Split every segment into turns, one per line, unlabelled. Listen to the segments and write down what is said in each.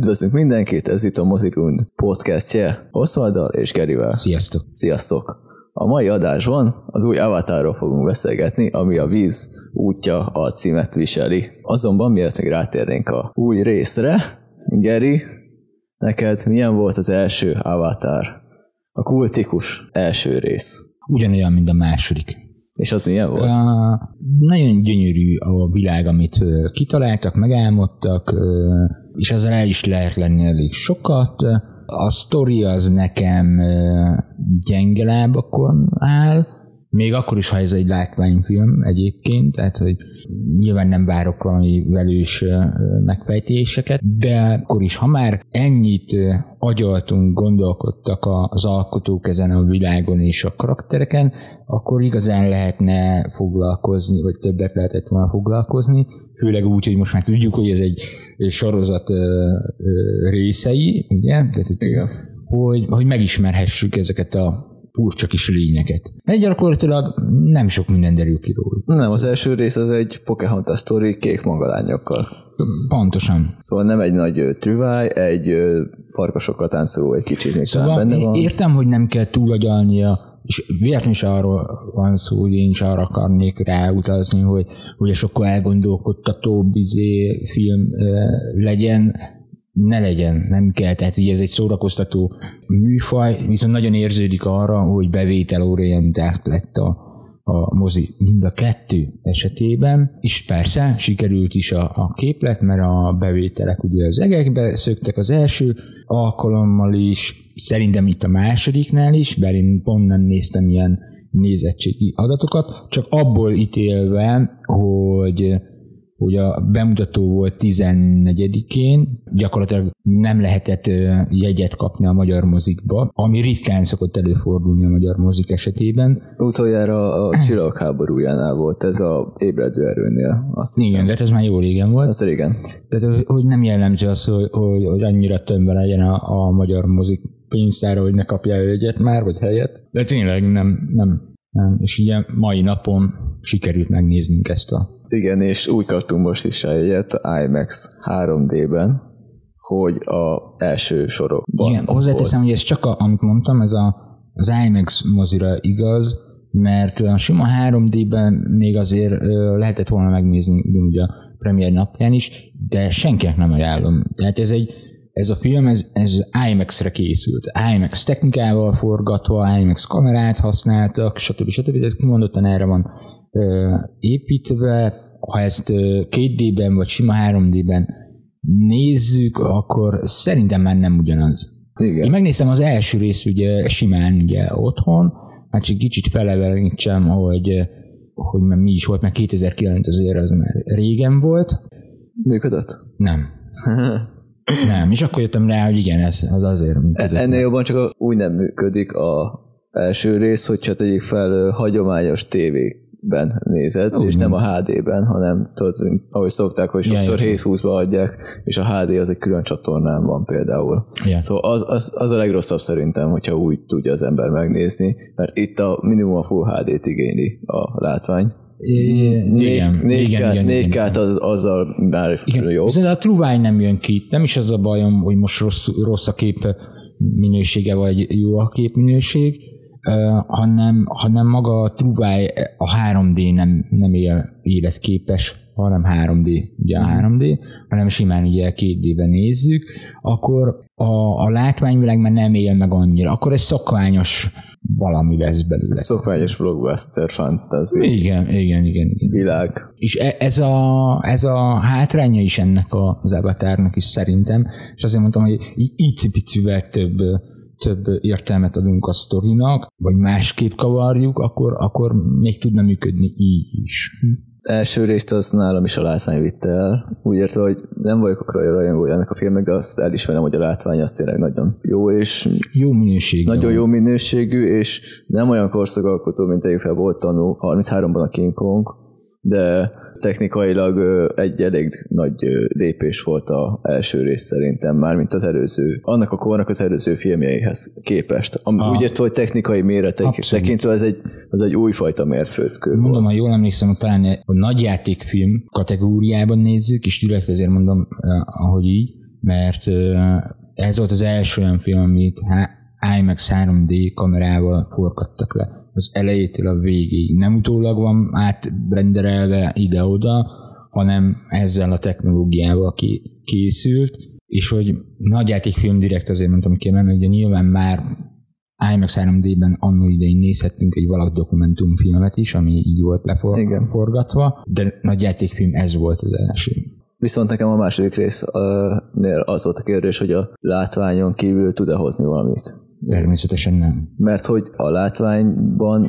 Üdvözlünk mindenkit, ez itt a Mozirund podcastje Osvalddal és Gerivel.
Sziasztok!
Sziasztok! A mai adásban az új avatarról fogunk beszélgetni, ami a víz útja a címet viseli. Azonban miért még rátérnénk a új részre, Geri, neked milyen volt az első avatar? A kultikus első rész.
Ugyanolyan, mint a második.
És az milyen volt? Uh,
nagyon gyönyörű a világ, amit kitaláltak, megálmodtak, és ezzel el is lehet lenni elég sokat. A sztori az nekem gyenge lábakon áll, még akkor is, ha ez egy látványfilm egyébként, tehát hogy nyilván nem várok valami velős megfejtéseket, de akkor is, ha már ennyit agyaltunk, gondolkodtak az alkotók ezen a világon és a karaktereken, akkor igazán lehetne foglalkozni, vagy többet lehetett volna foglalkozni, főleg úgy, hogy most már tudjuk, hogy ez egy sorozat részei, ugye? Tehát, Igen. Hogy, hogy megismerhessük ezeket a furcsa kis lényeket. Egy gyakorlatilag nem sok minden derül ki róla.
Nem, az első rész az egy Pocahontas sztori kék magalányokkal.
Pontosan.
Szóval nem egy nagy trüváj, egy farkasokkal táncoló egy kicsit még
szóval
benne van.
Értem, hogy nem kell túlagyalnia, és véletlenül is arról van szó, hogy én is arra akarnék ráutazni, hogy, hogy a sokkal elgondolkodtatóbb izé film legyen, ne legyen, nem kell, tehát ugye ez egy szórakoztató műfaj, viszont nagyon érződik arra, hogy bevételorientált lett a, a mozi. Mind a kettő esetében, és persze sikerült is a, a képlet, mert a bevételek ugye az egekbe szöktek az első alkalommal is, szerintem itt a másodiknál is, bár én pont nem néztem ilyen nézettségi adatokat, csak abból ítélve, hogy hogy a bemutató volt 14-én, gyakorlatilag nem lehetett jegyet kapni a magyar mozikba, ami ritkán szokott előfordulni a magyar mozik esetében.
Utoljára a csillagháborújánál volt ez a ébredő erőnél. Azt
hiszem. Igen, de hát ez már jó régen volt.
Az régen.
Tehát, hogy nem jellemző az, hogy, hogy, hogy annyira tömve legyen a, a magyar mozik pénztára, hogy ne kapja jegyet már, vagy helyet. De tényleg nem, nem. És ugye mai napon sikerült megnéznünk ezt a...
Igen, és úgy kaptunk most is egyet IMAX 3D-ben, hogy a első sorokban
Igen, hozzáteszem, hogy ez csak, a, amit mondtam, ez a, az IMAX mozira igaz, mert a sima 3D-ben még azért lehetett volna megnézni ugye a premier napján is, de senkinek nem ajánlom. Tehát ez egy, ez a film, ez, ez IMAX-re készült. IMAX technikával forgatva, IMAX kamerát használtak, stb. stb. Tehát kimondottan erre van építve, ha ezt 2D-ben vagy sima 3D-ben nézzük, akkor szerintem már nem ugyanaz. Igen. Én megnéztem az első részt ugye simán ugye otthon, hát csak kicsit felevenítsem, hogy, hogy mi is volt, mert 2009 azért az már régen volt.
Működött?
Nem. nem, és akkor jöttem rá, hogy igen, ez az azért működött.
Ennél jobban csak úgy nem működik a első rész, hogyha tegyük fel hagyományos tévék ben nézed, uh, és nem a HD-ben, hanem tudod, ahogy szokták, hogy sokszor yeah, 720-ba adják, és a HD az egy külön csatornán van például. Yeah. Szóval az, az, az a legrosszabb szerintem, hogyha úgy tudja az ember megnézni, mert itt a minimum a Full HD-t igényli a látvány.
Igen, igen,
igen, igen, az, azzal már igen. jó.
Viszont a truvány nem jön ki, nem is az a bajom, hogy most rossz, rossz a kép minősége, vagy jó a kép minőség, hanem, hanem maga a Truváj a 3D nem, nem él életképes, hanem 3D, ugye a 3D, hanem simán ugye 2D-ben nézzük, akkor a, a látványvilág már nem él meg annyira, akkor egy szokványos valami lesz belőle.
Szokványos blockbuster fantasy.
Igen, igen, igen. igen.
Világ.
És e, ez a, ez a hátránya is ennek az avatarnak is szerintem, és azért mondtam, hogy így picivel több több értelmet adunk a sztorinak, vagy másképp kavarjuk, akkor, akkor még tudna működni így is.
Első részt az nálam is a látvány vitte el. Úgy értve, hogy nem vagyok akkor rajongó ennek a filmnek, de azt elismerem, hogy a látvány az tényleg nagyon jó, és
jó minőségű.
Nagyon jó minőségű, és nem olyan korszakalkotó, mint egy fel volt tanú 33-ban a King Kong, de technikailag egy elég nagy lépés volt a első rész szerintem, már mint az előző, annak a kornak az előző filmjeihez képest. Ami ah. úgy értve, hogy technikai méretek tekintve ez egy, az egy újfajta mérföldkő
Mondom,
volt.
ha jól emlékszem, talán a nagyjátékfilm kategóriában nézzük, és direkt ezért mondom, ahogy így, mert ez volt az első olyan film, amit IMAX 3D kamerával forgattak le. Az elejétől a végéig. Nem utólag van átrenderelve ide-oda, hanem ezzel a technológiával ki, készült, és hogy nagyjátékfilm direkt azért mondtam ki, mert ugye nyilván már IMAX 3D-ben annó idején nézhettünk egy valak dokumentumfilmet is, ami így volt leforgatva, de nagyjátékfilm ez volt az első.
Viszont nekem a második résznél az volt a kérdés, hogy a látványon kívül tud-e hozni valamit.
Természetesen nem.
Mert hogy a látványban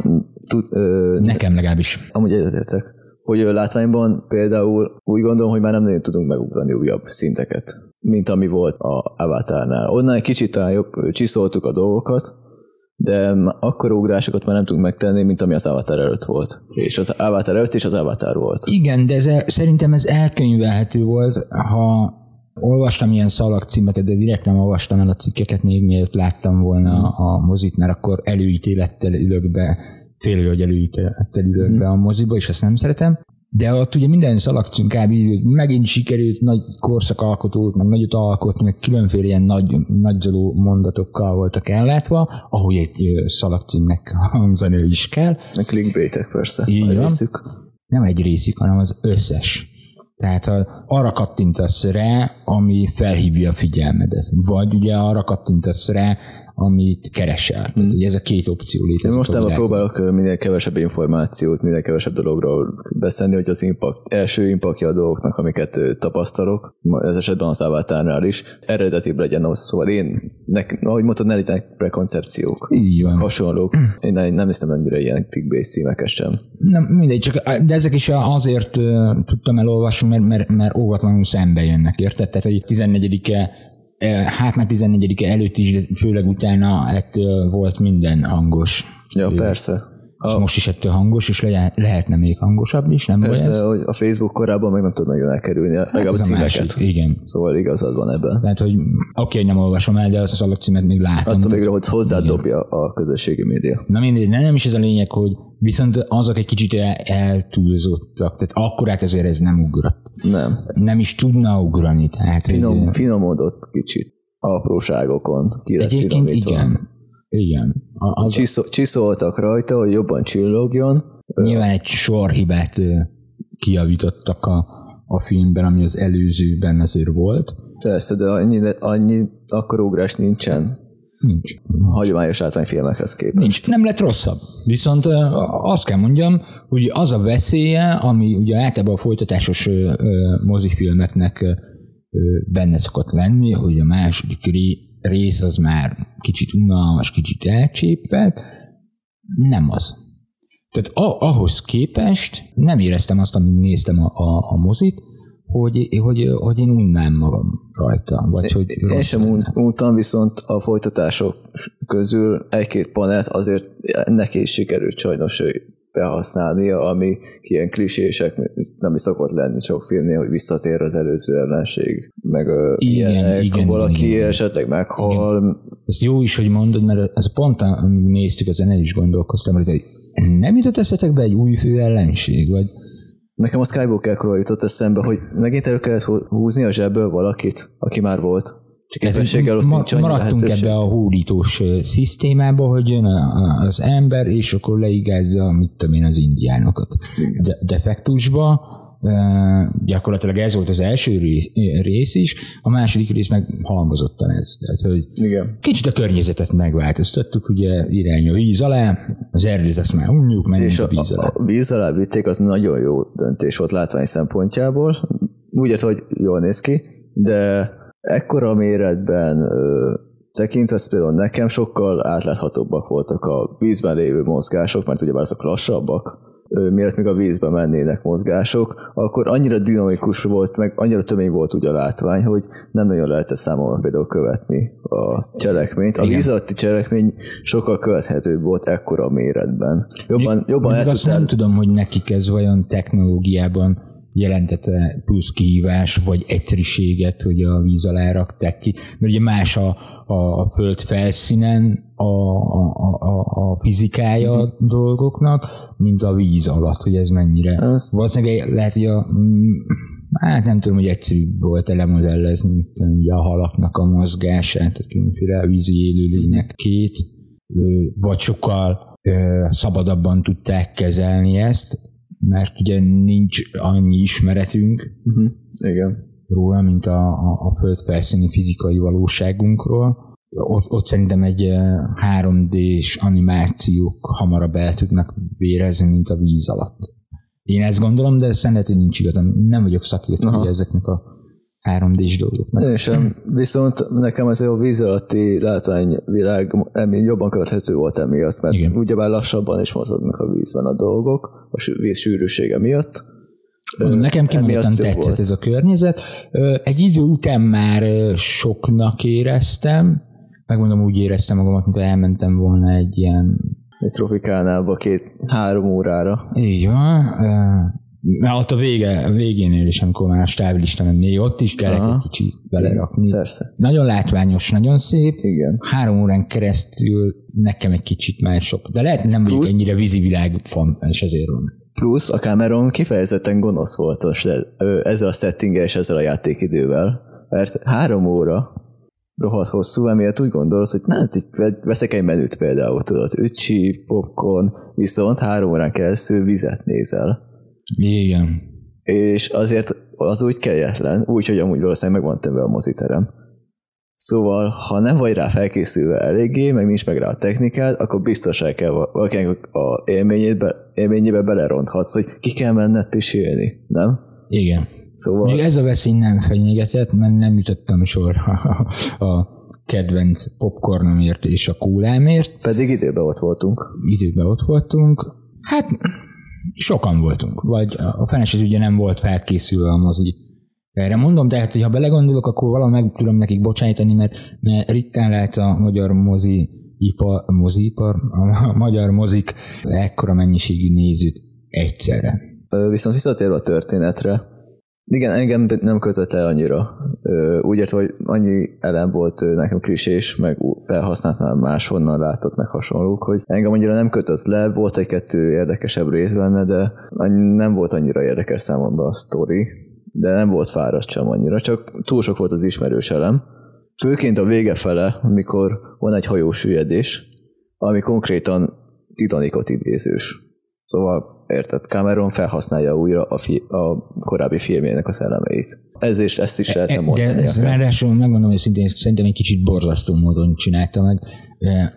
tud... Ö,
nekem legalábbis.
Amúgy egyetértek. Hogy a látványban például úgy gondolom, hogy már nem nagyon tudunk megugrani újabb szinteket, mint ami volt a Avatarnál. Onnan egy kicsit talán jobb csiszoltuk a dolgokat, de akkor ugrásokat már nem tudunk megtenni, mint ami az Avatar előtt volt. És az Avatar előtt is az Avatar volt.
Igen, de ez, szerintem ez elkönyvelhető volt, ha olvastam ilyen szalagcímeket, de direkt nem olvastam el a cikkeket, még mielőtt láttam volna a mozit, mert akkor előítélettel ülök be, fél hogy előítélettel ülök be a moziba, és ezt nem szeretem. De ott ugye minden szalagcím kb. hogy megint sikerült nagy korszakalkotót, meg nagyot alkotni, meg különféle ilyen nagy, nagyzoló mondatokkal voltak ellátva, ahogy egy szalagcímnek hangzani is kell.
A clickbaitek persze.
Így van. Részük. Nem egy részük, hanem az összes. Tehát arra kattintasz rá, ami felhívja a figyelmedet. Vagy ugye arra kattintasz rá, amit keresel. Hmm. ugye ez a két opció létezik.
Mostában próbálok minél kevesebb információt, minél kevesebb dologról beszélni, hogy az impact, első impactja a dolgoknak, amiket tapasztalok, ez esetben az avatárnál is, eredetibb legyen az. Szóval én, nek, ahogy mondtad, ne legyenek prekoncepciók.
Így van.
Hasonlók. Én nem, nem hiszem ennyire ilyen clickbait címeket sem.
Nem, mindegy, csak de ezek is azért tudtam elolvasni, mert, mert, mert óvatlanul szembe jönnek, érted? Tehát, hogy 14-e hát már 14 előtt is, de főleg utána ettől volt minden hangos.
Ja, ő. persze.
És a... most is ettől hangos, és le, lehetne még hangosabb is, nem
Persze, ez? hogy a Facebook korábban meg nem tud nagyon elkerülni, hát legalább a címeket. Másik,
igen.
Szóval igazad van ebben.
Tehát, hogy oké, okay, nem olvasom el, de az alapcímet még látom.
Attól végre, hogy hozzádobja a közösségi média.
Na mindegy, nem is ez a lényeg, hogy viszont azok egy kicsit el, eltúlzottak, tehát akkorát ezért ez nem ugrott.
Nem.
Nem is tudna ugrani. Tehát,
Finom, hogy, finomodott kicsit apróságokon ki lett
Egyébként igen. Igen.
A, az Csiszol, csiszoltak rajta, hogy jobban csillogjon.
Nyilván egy sorhibát kiavítottak a, a filmben, ami az előzőben azért volt.
Persze, de annyi, annyi akkor ugrás nincsen.
Nincs.
Hagyományos látványfilmekhez képest.
Nincs. Nem lett rosszabb. Viszont azt kell mondjam, hogy az a veszélye, ami ugye általában a folytatásos mozifilmeknek benne szokott lenni, hogy a második rész az már kicsit unalmas, kicsit elcsépelt, nem az. Tehát ahhoz képest nem éreztem azt, amit néztem a, a, a mozit, hogy, hogy, hogy én unnám magam rajta. Vagy hogy
én sem untam, viszont a folytatások közül egy-két panelt azért neki is sikerült sajnos behasználnia, ami ilyen klisések nem is szokott lenni sok filmnél, hogy visszatér az előző ellenség, meg igen, ilyenek, igen, valaki igen, esetleg meghal. Igen.
Ez jó is, hogy mondod, mert ez pont, amit néztük, ezen el is gondolkoztam, hogy nem jutott eszetekbe egy új fő ellenség, vagy
Nekem a Skywalker-kor jutott eszembe, hogy megint elő kellett húzni a zsebből valakit, aki már volt. Csak éppenséggel ott nincs
Maradtunk lehetőség. ebbe a hódítós szisztémába, hogy jön az ember, és akkor leigázza, mit tudom én, az indiánokat. De, defektusba, gyakorlatilag ez volt az első rész is, a második rész meg halmozottan ez. Tehát, hogy
Igen.
Kicsit a környezetet megváltoztattuk, ugye irány a víz alá, az erdőt azt már unjuk, menjünk a, a víz alá.
A víz alá vitték, az nagyon jó döntés volt látvány szempontjából. Úgy hogy jól néz ki, de ekkora méretben tekintve, például nekem sokkal átláthatóbbak voltak a vízben lévő mozgások, mert ugye azok lassabbak, miért még a vízbe mennének mozgások, akkor annyira dinamikus volt, meg annyira tömény volt ugye a látvány, hogy nem nagyon lehetett számomra például követni a cselekményt. A víz alatti cselekmény sokkal követhetőbb volt ekkora méretben. Jobban, jobban
el azt nem tudom, hogy nekik ez vajon technológiában jelentette plusz kihívás, vagy egyszerűséget, hogy a víz alá rakták ki. Mert ugye más a, a, a föld felszínen a, a, a, a fizikája a mhm. dolgoknak, mint a víz alatt, hogy ez mennyire. Ez... Valószínűleg lehet, hogy a, hát nem tudom, hogy egyszerűbb volt elemodellezni ugye a halaknak a mozgását, a különféle vízi élőlények két, vagy sokkal szabadabban tudták kezelni ezt, mert ugye nincs annyi ismeretünk
uh-huh. Igen.
róla, mint a, a, a földfelszíni fizikai valóságunkról. Ott, ott szerintem egy 3D-s animációk hamarabb el tudnak vérezni, mint a víz alatt. Én ezt gondolom, de lehet, hogy nincs igazán. Nem vagyok szakértő ezeknek a 3D-s dolgoknak.
Én sem. Viszont nekem ez a víz alatti látványvilág jobban követhető volt emiatt, mert Igen. ugyebár lassabban is mozognak a vízben a dolgok, a víz sűrűsége miatt.
Nekem kimondottan tetszett volt. ez a környezet. Egy idő után már soknak éreztem, megmondom, úgy éreztem magamat, mint elmentem volna egy ilyen
egy trofikálnába két-három órára.
Így van. Mert ott a vége, a végénél is, amikor már a stáblista menné, ott is kell egy kicsit belerakni.
Persze.
Nagyon látványos, nagyon szép.
Igen.
Három órán keresztül nekem egy kicsit már sok. De lehet, nem vagyok ennyire vízivilág fan, és ezért van.
Plusz a Cameron kifejezetten gonosz volt most ezzel a settinggel és ezzel a játékidővel. Mert három óra rohadt hosszú, emiatt úgy gondolod, hogy hát veszek egy menüt például, tudod, öcsi, popcorn, viszont három órán keresztül vizet nézel.
Igen.
És azért az úgy kegyetlen, úgy, hogy amúgy valószínűleg meg van többe a moziterem. Szóval, ha nem vagy rá felkészülve eléggé, meg nincs meg rá a technikád, akkor biztos el kell valakinek a élményébe, élményébe beleronthatsz, hogy ki kell menned pisilni, nem?
Igen. Szóval... Még ez a veszély nem fenyegetett, mert nem jutottam sorra a kedvenc popcornomért és a kólámért.
Pedig időben ott voltunk.
Időben ott voltunk. Hát sokan voltunk, vagy a fenes ugye nem volt felkészülve a mozi. Erre mondom, tehát, hogy ha belegondolok, akkor valami meg tudom nekik bocsájtani, mert, mert ritkán lehet a magyar mozi ipar, moziipar, a magyar mozik ekkora mennyiségű nézőt egyszerre.
Viszont visszatérve a történetre, igen, engem nem kötött el annyira. Úgy ért, hogy annyi elem volt nekem krisés, meg felhasznált már máshonnan látott, meg hasonlók, hogy engem annyira nem kötött le, volt egy-kettő érdekesebb rész benne, de nem volt annyira érdekes számomra a sztori, de nem volt fáradt sem annyira, csak túl sok volt az ismerős elem. Főként a vége fele, amikor van egy hajósüllyedés, ami konkrétan Titanicot idézős. Szóval érted? Cameron felhasználja újra a, fi, a korábbi filmjének a szellemeit. Ez is, ezt is lehetne e, mondani.
De ez ráadásul megmondom, hogy szintén szerintem egy kicsit borzasztó módon csinálta meg.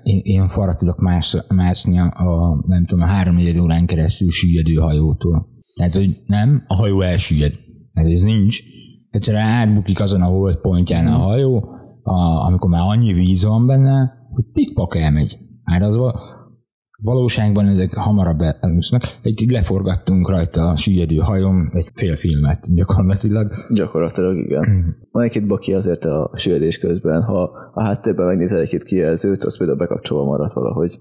Én, én farra tudok más, mászni a, nem tudom, a három órán keresztül süllyedő hajótól. Tehát, hogy nem, a hajó elsüllyed. mert ez nincs. Egyszerűen átbukik azon a hold pontján a hajó, a, amikor már annyi víz van benne, hogy pikpak elmegy. Árazva, Valóságban ezek hamarabb elúsznak. Egy leforgattunk rajta a süllyedő hajom egy fél filmet gyakorlatilag.
Gyakorlatilag igen. Van egy-két baki azért a süllyedés közben, ha a háttérben megnézel egy-két kijelzőt, az például bekapcsolva maradt valahogy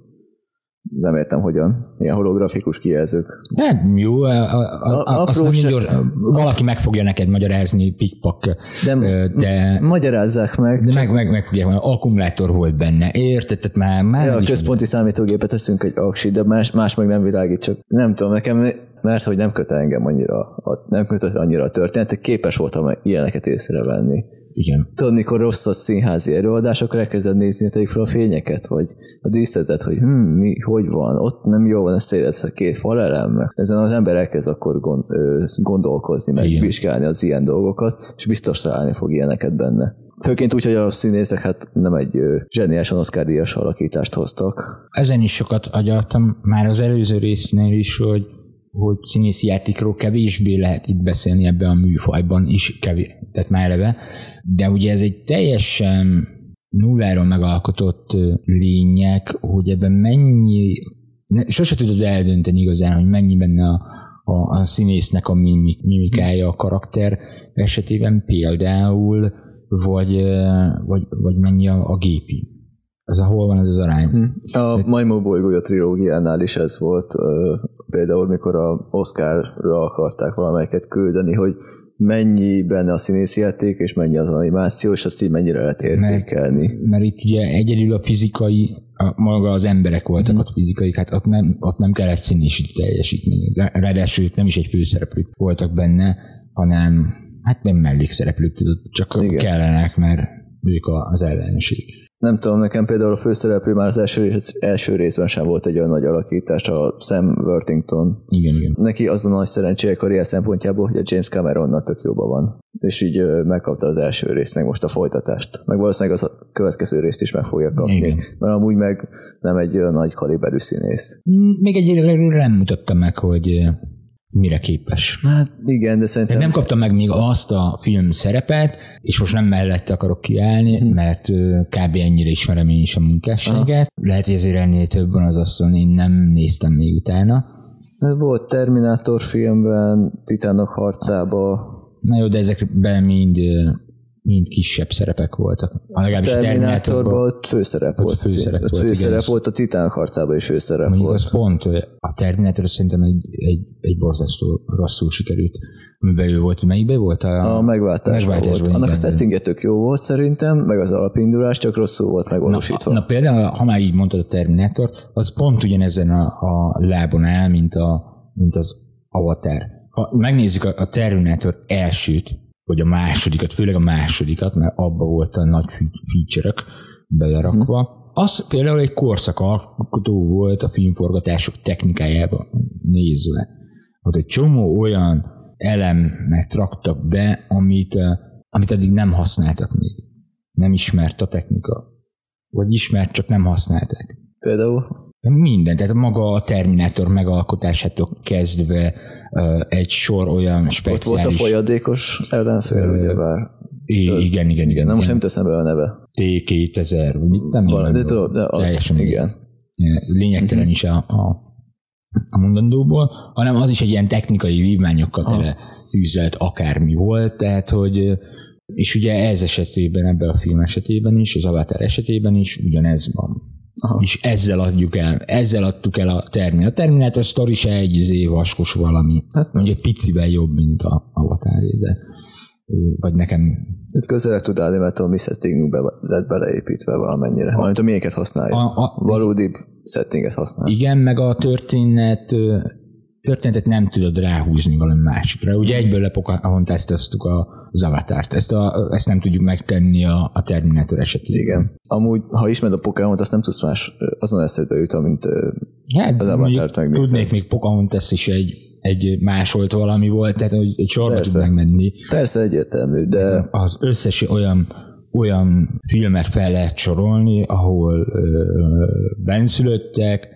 nem értem hogyan. Ilyen holografikus kijelzők.
Hát jó, a, a, a, azt nem gyors, valaki meg fogja neked magyarázni, pikpak,
de, de magyarázzák meg.
De meg, meg, meg fogja, akkumulátor volt benne, érted? Tehát már, már
ja, a központi számítógépet teszünk egy aksi, de más, más meg nem világít, csak nem tudom, nekem mert hogy nem köt engem annyira, nem kötött annyira a történet, képes voltam ilyeneket észrevenni.
Igen.
Tudod, mikor rossz a színházi előadás, akkor elkezded nézni tegyük fel a fényeket, vagy a díszletet, hogy hm, mi, hogy van, ott nem jó van ezt a két falelem. Ezen az ember elkezd akkor gond, gondolkozni, meg Igen. vizsgálni az ilyen dolgokat, és biztos találni fog ilyeneket benne. Főként úgy, hogy a színészek hát nem egy zseniálisan Oscar díjas alakítást hoztak.
Ezen is sokat agyaltam, már az előző résznél is, hogy hogy színészi játékról kevésbé lehet itt beszélni ebben a műfajban is, kevés, tehát már eleve, de ugye ez egy teljesen nulláról megalkotott lények, hogy ebben mennyi, sose tudod eldönteni igazán, hogy mennyi benne a, a, a színésznek a mimikája a karakter esetében például, vagy, vagy, vagy mennyi a, a gépi. Ez a hol van ez az arány? Hm.
A Majmó bolygója trilógiánál is ez volt, például mikor a Oscarra akarták valamelyiket küldeni, hogy mennyi benne a színészjáték, és mennyi az animáció, és azt így mennyire lehet értékelni.
Mert, mert itt ugye egyedül a fizikai, a, maga az emberek voltak mm. ott fizikai, hát ott nem, ott nem kellett színési teljesítmény. Ráadásul nem is egy főszereplők voltak benne, hanem hát nem mellékszereplők, tudod, csak Igen. kellenek, mert ők az ellenség.
Nem tudom, nekem például a főszereplő már az első, rész, első részben sem volt egy olyan nagy alakítás, a Sam Worthington.
Igen, igen.
Neki az a nagy szerencséje karrier szempontjából, hogy a James Cameronnal tök jóban van. És így megkapta az első részt, meg most a folytatást. Meg valószínűleg az a következő részt is meg fogja kapni. Igen. Mert amúgy meg nem egy olyan nagy kaliberű színész.
Még egyelőre nem mutatta meg, hogy mire képes.
Hát igen, de szerintem...
Nem kaptam meg még azt a film szerepet, és most nem mellette akarok kiállni, hm. mert kb. ennyire ismerem én is a munkásságát. Aha. Lehet, hogy ezért ennél több van az asztalon, én nem néztem még utána.
Volt Terminátor filmben, Titánok harcába.
Na jó, de ezekben mind mind kisebb szerepek voltak.
A legalábbis Terminátorban ott főszerep volt. Főszerep, volt, főszerep igen, volt, a Titán harcában is főszerep
Mondjuk
volt.
az pont, a Terminátor szerintem egy, egy, egy borzasztó rosszul sikerült. Amiben ő volt, melyikben volt?
A, a megváltás, megváltás volt. Annak a settingje tök jó volt szerintem, meg az alapindulás, csak rosszul volt megvalósítva.
Na, na például, ha már így mondtad a Terminátor, az pont ugyanezen a, a lábon áll, mint, a, mint az Avatar. Ha megnézzük a, a Terminátor elsőt, vagy a másodikat, főleg a másodikat, mert abba volt a nagy feature belerakva. Hmm. Az például egy korszakalkotó volt a filmforgatások technikájába nézve. Ott egy csomó olyan elemet raktak be, amit, eh, amit eddig nem használtak még. Nem ismert a technika. Vagy ismert, csak nem használták.
Például?
Minden, tehát maga a Terminátor megalkotásától kezdve egy sor olyan speciális...
Ott volt a folyadékos ellenfél, uh, ugye bár.
Igen, igen, igen, igen.
Nem most nem teszem be a neve.
T2000, mit nem
Valami, de tudom, de az, igen.
Lényegtelen uh-huh. is a, a, a mondandóból, hanem az is egy ilyen technikai vívmányokkal tele fűzelt akármi volt, tehát hogy és ugye ez esetében, ebben a film esetében is, az Avatar esetében is ugyanez van. Aha. és ezzel adjuk el, ezzel adtuk el a Terminator. A Terminator sztori se egy zé vaskos valami, hát mondjuk egy picivel jobb, mint a Avatar, de vagy nekem...
Itt közelebb tud állni, mert a mi settingünkbe lett beleépítve valamennyire. Mármint a miénket használja. A, a, Valódi settinget használ.
Igen, meg a történet történetet nem tudod ráhúzni valami másikra. Ugye egyből lepokahontásztoztuk az avatárt. Ezt, a, ezt nem tudjuk megtenni a, a Terminator esetében.
Igen. Amúgy, ha ismered a Pocahontas, azt nem tudsz más azon eszedbe jut, amint hát, az avatárt megnézed.
Tudnék még Pocahontas is egy, egy másolt valami volt, tehát hogy egy sorba Persze. tudnánk menni.
Persze, egyértelmű, de...
Az összes olyan olyan filmet fel lehet sorolni, ahol ö, benszülöttek,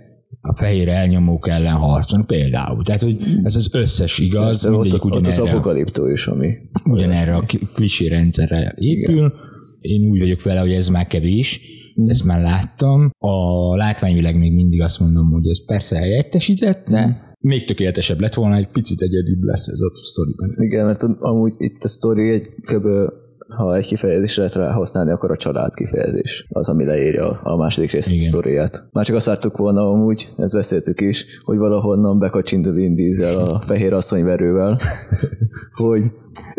a fehér elnyomók ellen harcolni például. Tehát, hogy ez az összes igaz,
mindegyik ott, ugyanerre. Ott az apokaliptó is, ami...
Ugyanerre a klisé rendszerre épül. Igen. Én úgy vagyok vele, hogy ez már kevés, mm. ezt már láttam. A látványvilág még mindig azt mondom, hogy ez persze helyettesítette, mm. még tökéletesebb lett volna, egy picit egyedibb lesz ez a sztoriban.
Igen, mert amúgy itt a sztori egy kb ha egy kifejezés lehet rá használni, akkor a család kifejezés az, ami leírja a második rész Igen. sztoriát. Már csak azt vártuk volna amúgy, ezt beszéltük is, hogy valahonnan bekacsint a Vin Diesel a fehér asszonyverővel, hogy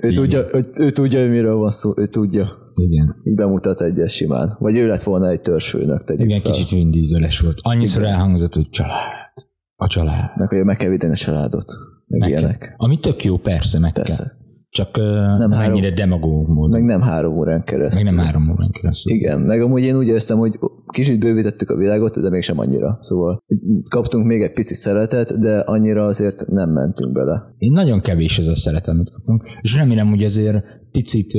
ő tudja, ő, ő tudja, hogy miről van szó, ő tudja.
Igen.
Így bemutat egyes simán. Vagy ő lett volna egy törzsfőnök, tegyük
Igen, fel. kicsit Vin Diesel-es volt. Annyiszor Igen. elhangzott, hogy család. A család.
Meg, hogy meg kell védeni a családot. Meg, meg ilyenek.
Ami tök jó, persze, meg persze. kell. Csak nem mennyire három, módon.
Meg nem három órán keresztül.
Meg nem három órán keresztül.
Igen, meg amúgy én úgy éreztem, hogy kicsit bővítettük a világot, de mégsem annyira. Szóval kaptunk még egy pici szeretet, de annyira azért nem mentünk bele.
Én nagyon kevés ez a szeretet, amit kaptunk, és remélem, hogy azért picit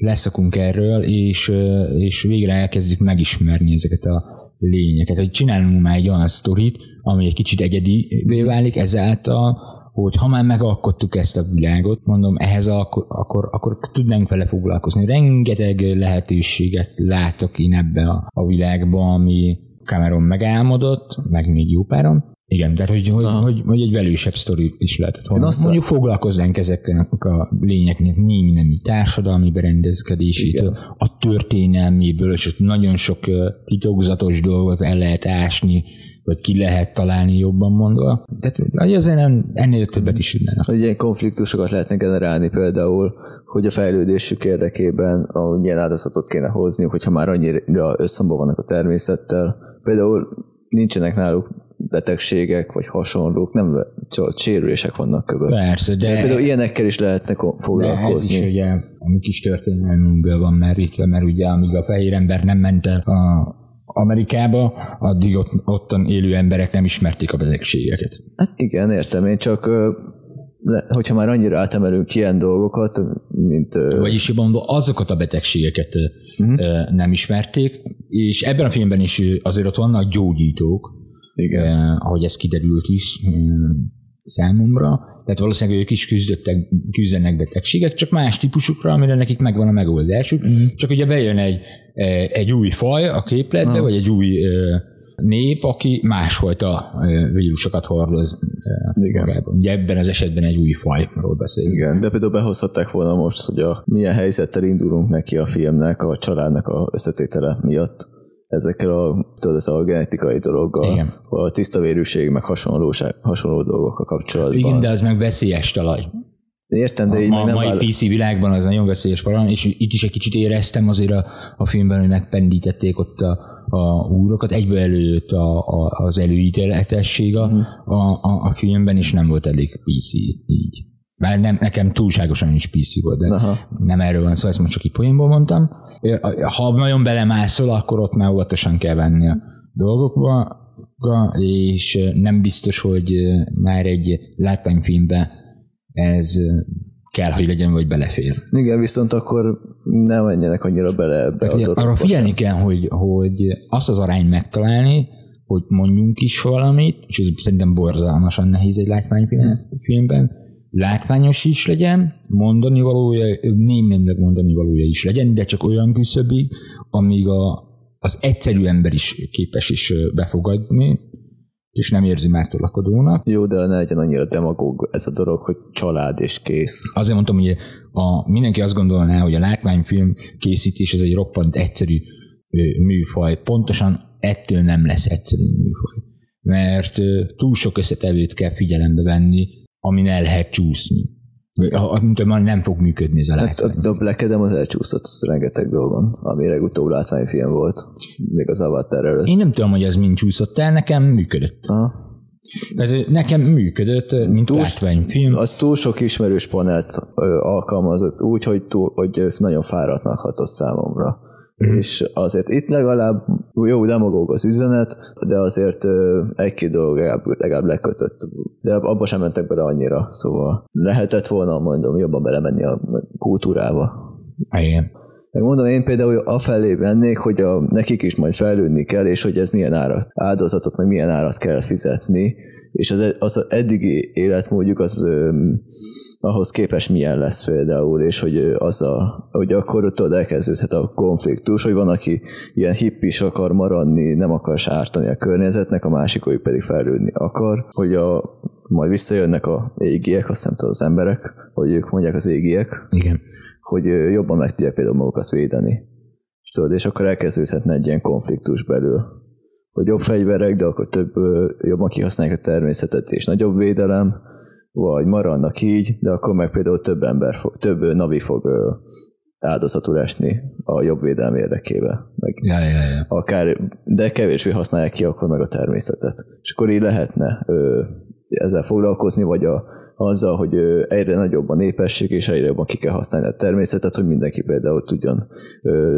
leszakunk erről, és, és végre elkezdjük megismerni ezeket a lényeket, hogy csinálunk már egy olyan sztorit, ami egy kicsit egyedi válik ezáltal, hogy ha már megalkottuk ezt a világot, mondom, ehhez akkor, akkor, akkor tudnánk vele foglalkozni. Rengeteg lehetőséget látok én ebbe a, a világba, ami Cameron megálmodott, meg még jó párom. Igen, tehát hogy, hogy, hogy, hogy egy velősebb sztori is lehetett volna. Azt Mondjuk foglalkoznánk ezeknek a lényeknek mi nemi társadalmi berendezkedését, a történelméből, és ott nagyon sok titokzatos dolgot el lehet ásni, vagy ki lehet találni jobban mondva. Tehát azért nem, ennél többet is tudnának.
Hogy ilyen konfliktusokat lehetne generálni például, hogy a fejlődésük érdekében milyen áldozatot kéne hozniuk, hogyha már annyira összhangban vannak a természettel. Például nincsenek náluk betegségek, vagy hasonlók, nem, csak sérülések vannak köbben.
Persze, de... de
például ilyenekkel is lehetne foglalkozni. De ez
is ugye a mi kis történelmünkből van merítve, mert ugye amíg a fehér ember nem ment el a Amerikába, addig ott, ottan élő emberek nem ismerték a betegségeket.
Hát igen, értem, én csak hogyha már annyira átemelünk ilyen dolgokat, mint...
Vagyis jobban mondva, azokat a betegségeket uh-huh. nem ismerték, és ebben a filmben is azért ott vannak gyógyítók, Igen. ahogy ez kiderült is számomra, tehát valószínűleg ők is küzdöttek, küzdenek betegséget, csak más típusukra, amire nekik megvan a megoldásuk, uh-huh. csak ugye bejön egy, egy új faj a képletbe, uh-huh. vagy egy új nép, aki másfajta vírusokat hordoz Igen. magában. Ugye ebben az esetben egy új fajról beszélünk.
Igen, de például behozhatták volna most, hogy a milyen helyzettel indulunk neki a filmnek, a családnak a összetétele miatt ezekkel a, tudod, ez a genetikai dologgal, Igen. a tiszta vérűség, meg hasonlóság, hasonló dolgokkal kapcsolatban.
Igen, de az meg veszélyes talaj.
Értem, de így
a,
nem
mai áll... PC világban az nagyon veszélyes paran, és itt is egy kicsit éreztem azért a, a filmben, hogy megpendítették ott a, a úrokat, egyből előtt a, a, az előítéletesség a, uh-huh. a, a, a filmben, és nem volt elég PC így. Bár nem, nekem túlságosan is PC volt, de Aha. nem erről van szó, ezt most csak így poénból mondtam. Ha nagyon belemászol, akkor ott már óvatosan kell venni a dolgokba, és nem biztos, hogy már egy látványfilmbe ez kell, hogy legyen, vagy belefér.
Igen, viszont akkor nem menjenek annyira bele ebbe
a Arra figyelni sem. kell, hogy, hogy azt az arányt megtalálni, hogy mondjunk is valamit, és ez szerintem borzalmasan nehéz egy látványfilmben, látványos is legyen, mondani valója, némileg mondani valója is legyen, de csak olyan küszöbig, amíg a, az egyszerű ember is képes is befogadni, és nem érzi megtolakodónak.
Jó, de ne legyen annyira demagóg ez a dolog, hogy család és kész.
Azért mondtam, hogy a, mindenki azt gondolná, hogy a látványfilm készítés ez egy roppant egyszerű műfaj. Pontosan ettől nem lesz egyszerű műfaj. Mert túl sok összetevőt kell figyelembe venni, amin el lehet csúszni. Mint már nem fog működni ez a hát látvány.
Black Adam az elcsúszott rengeteg dolgon, ami legutóbb látványfilm volt, még az Avatar előtt.
Én nem tudom, hogy ez mind csúszott el, nekem működött. Aha. Tehát nekem működött, mint túl, látványfilm.
Az túl sok ismerős panelt alkalmazott úgy, hogy, túl, hogy nagyon fáradtnak hatott számomra. Mm. És azért itt legalább jó demagóg az üzenet, de azért egy-két dolog legalább, legalább lekötött. De abba sem mentek bele annyira, szóval lehetett volna, mondom, jobban belemenni a kultúrába.
Igen.
Megmondom, én például afelé vennék, hogy a, nekik is majd fejlődni kell, és hogy ez milyen árat, áldozatot, meg milyen árat kell fizetni, és az, az eddigi életmódjuk az ahhoz képest milyen lesz például, és hogy az a, hogy akkor tudod, elkezdődhet a konfliktus, hogy van, aki ilyen hippis akar maradni, nem akar sártani a környezetnek, a másik, hogy pedig fejlődni akar, hogy a, majd visszajönnek a égiek, azt hiszem az emberek, hogy ők mondják az égiek,
Igen.
hogy jobban meg tudják például magukat védeni. És tudod, és akkor elkezdődhetne egy ilyen konfliktus belül hogy jobb fegyverek, de akkor több, jobban kihasználják a természetet, és nagyobb védelem, vagy maradnak így, de akkor meg például több ember fog, több navi fog áldozatul esni a jobb védelem érdekébe. Meg
ja, ja, ja.
Akár, de kevésbé használják ki akkor meg a természetet. És akkor így lehetne ö, ezzel foglalkozni, vagy a, azzal, hogy egyre nagyobb a népesség, és egyre jobban ki kell használni a természetet, hogy mindenki például tudjon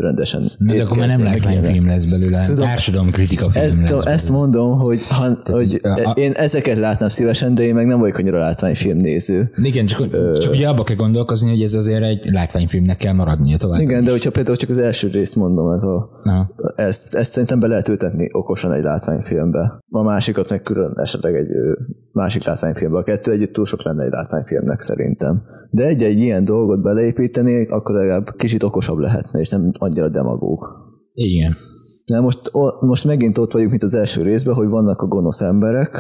rendesen
De akkor már nem film lesz belőle, Tudom, kritika film
ezt,
lesz
Ezt mondom, hogy, ha, Tehát, hogy a, én ezeket látnám szívesen, de én meg nem vagyok annyira látványfilm néző.
Igen, csak, Ö, csak ugye abba kell gondolkozni, hogy ez azért egy látványfilmnek kell maradnia tovább.
Igen, de hogyha például csak az első részt mondom, ez a, ezt, ezt szerintem be lehet ültetni okosan egy látványfilmbe. A másikat meg külön esetleg egy másik látványfilmbe. A kettő együtt túl sok lenne egy látványfilmnek szerintem. De egy-egy ilyen dolgot beleépíteni, akkor legalább kicsit okosabb lehetne, és nem annyira demagóg.
Igen.
Na most, most megint ott vagyunk, mint az első részben, hogy vannak a gonosz emberek,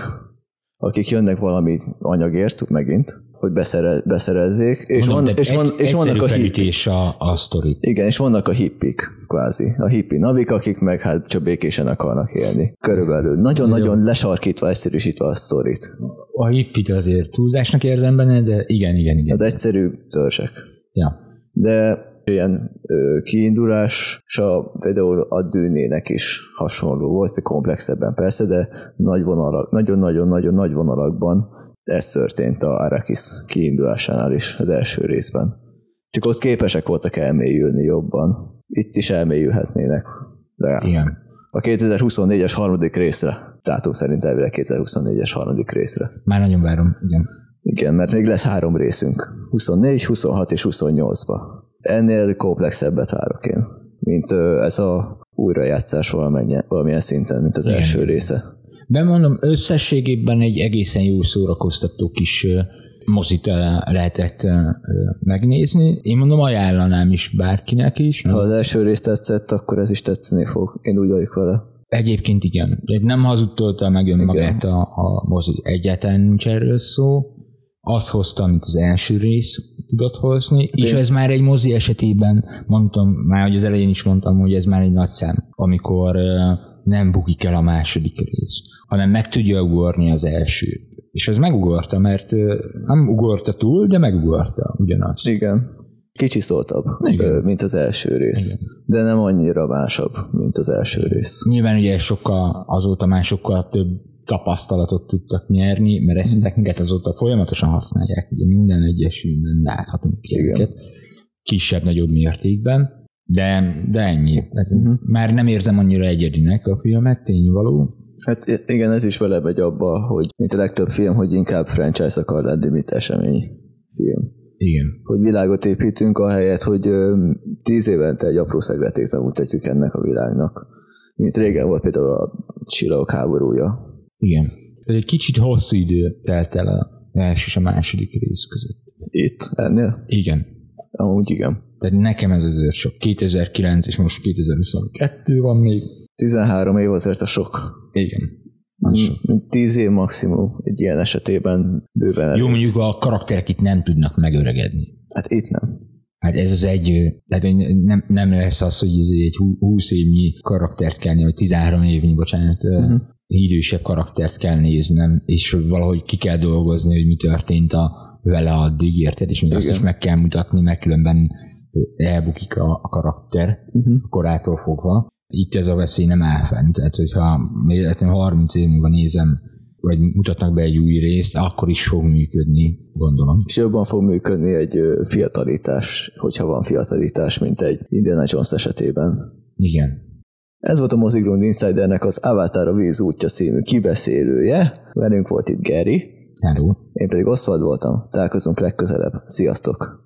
akik jönnek valami anyagért, megint, hogy beszere, beszerezzék, és, Mondom, van, és, van, és vannak a hippik.
a, a sztori.
Igen, és vannak a hippik, kvázi. A hippi navik, akik meg hát csak békésen akarnak élni. Körülbelül. Nagyon-nagyon lesarkítva, egyszerűsítve a sztorit.
A hippit azért túlzásnak érzem benne, de igen, igen, igen.
Az egyszerű törzsek.
Ja.
De ilyen ö, kiindulása például a dűnének is hasonló volt, komplexebben persze, de nagy vonalak, nagyon-nagyon-nagyon nagy vonalakban Ez történt a Arrakis kiindulásánál is az első részben. Csak ott képesek voltak elmélyülni jobban. Itt is elmélyülhetnének. De
Igen.
A 2024-es harmadik részre. Tátum szerint elvileg 2024-es harmadik részre.
Már nagyon várom, igen.
Igen, mert még lesz három részünk. 24, 26 és 28-ba. Ennél komplexebbet várok én, mint ez a újrajátszás valamilyen, valamilyen szinten, mint az Igen. első része.
Bemondom, összességében egy egészen jó szórakoztató kis mozit lehetett megnézni. Én mondom, ajánlanám is bárkinek is.
Ha az első részt tetszett, akkor ez is tetszeni fog. Én úgy vagyok vele.
Egyébként igen. Nem hazudtolta meg önmagát a, a mozi. Egyáltalán nincs erről szó. Az hozta, amit az első rész tudott hozni, De és ez már egy mozi esetében, mondtam, már hogy az elején is mondtam, hogy ez már egy nagy szám, amikor nem bukik el a második rész, hanem meg tudja ugorni az elsőt. És ez megugorta, mert nem ugorta túl, de megugorta ugyanazt.
Igen. Kicsi szóltabb, Igen. mint az első rész, Igen. de nem annyira másabb, mint az első rész.
Nyilván ugye sokkal, azóta már sokkal több tapasztalatot tudtak nyerni, mert ezt a technikát azóta folyamatosan használják, ugye minden egyes filmben láthatunk ilyeneket, kisebb-nagyobb mértékben, de, de ennyi. Uh-huh. Már nem érzem annyira egyedinek a filmet, tényvaló.
Hát igen, ez is megy abba, hogy mint a legtöbb film, hogy inkább franchise akar lenni, mint esemény film.
Igen.
Hogy világot építünk, ahelyett, hogy tíz évente egy apró szegletét megmutatjuk ennek a világnak. Mint régen volt például a csillagok háborúja.
Igen. Egy kicsit hosszú idő telt el a első és a második rész között.
Itt? Ennél?
Igen.
Amúgy igen.
Tehát nekem ez azért sok. 2009 és most 2022 van még.
13 év azért a sok.
Igen.
Tíz év maximum egy ilyen esetében bőven.
Elég. Jó, mondjuk a karakterek itt nem tudnak megöregedni.
Hát itt nem.
Hát ez az egy, tehát nem, nem lesz az, hogy ez egy 20 évnyi karaktert kell, vagy 13 évnyi, bocsánat, uh-huh. idősebb karaktert kell néznem, és valahogy ki kell dolgozni, hogy mi történt a, vele addig, érted? És még azt is meg kell mutatni, mert különben elbukik a, a karakter uh-huh. korától fogva. Itt ez a veszély nem áll fent, tehát hogyha 30 év múlva nézem, vagy mutatnak be egy új részt, akkor is fog működni, gondolom.
És jobban fog működni egy fiatalítás, hogyha van fiatalítás, mint egy Indiana Jones esetében.
Igen.
Ez volt a Mozigrund Insidernek az Avatar a víz útja című kibeszélője. Velünk volt itt Gary.
Hello.
Én pedig Oswald voltam. Találkozunk legközelebb. Sziasztok!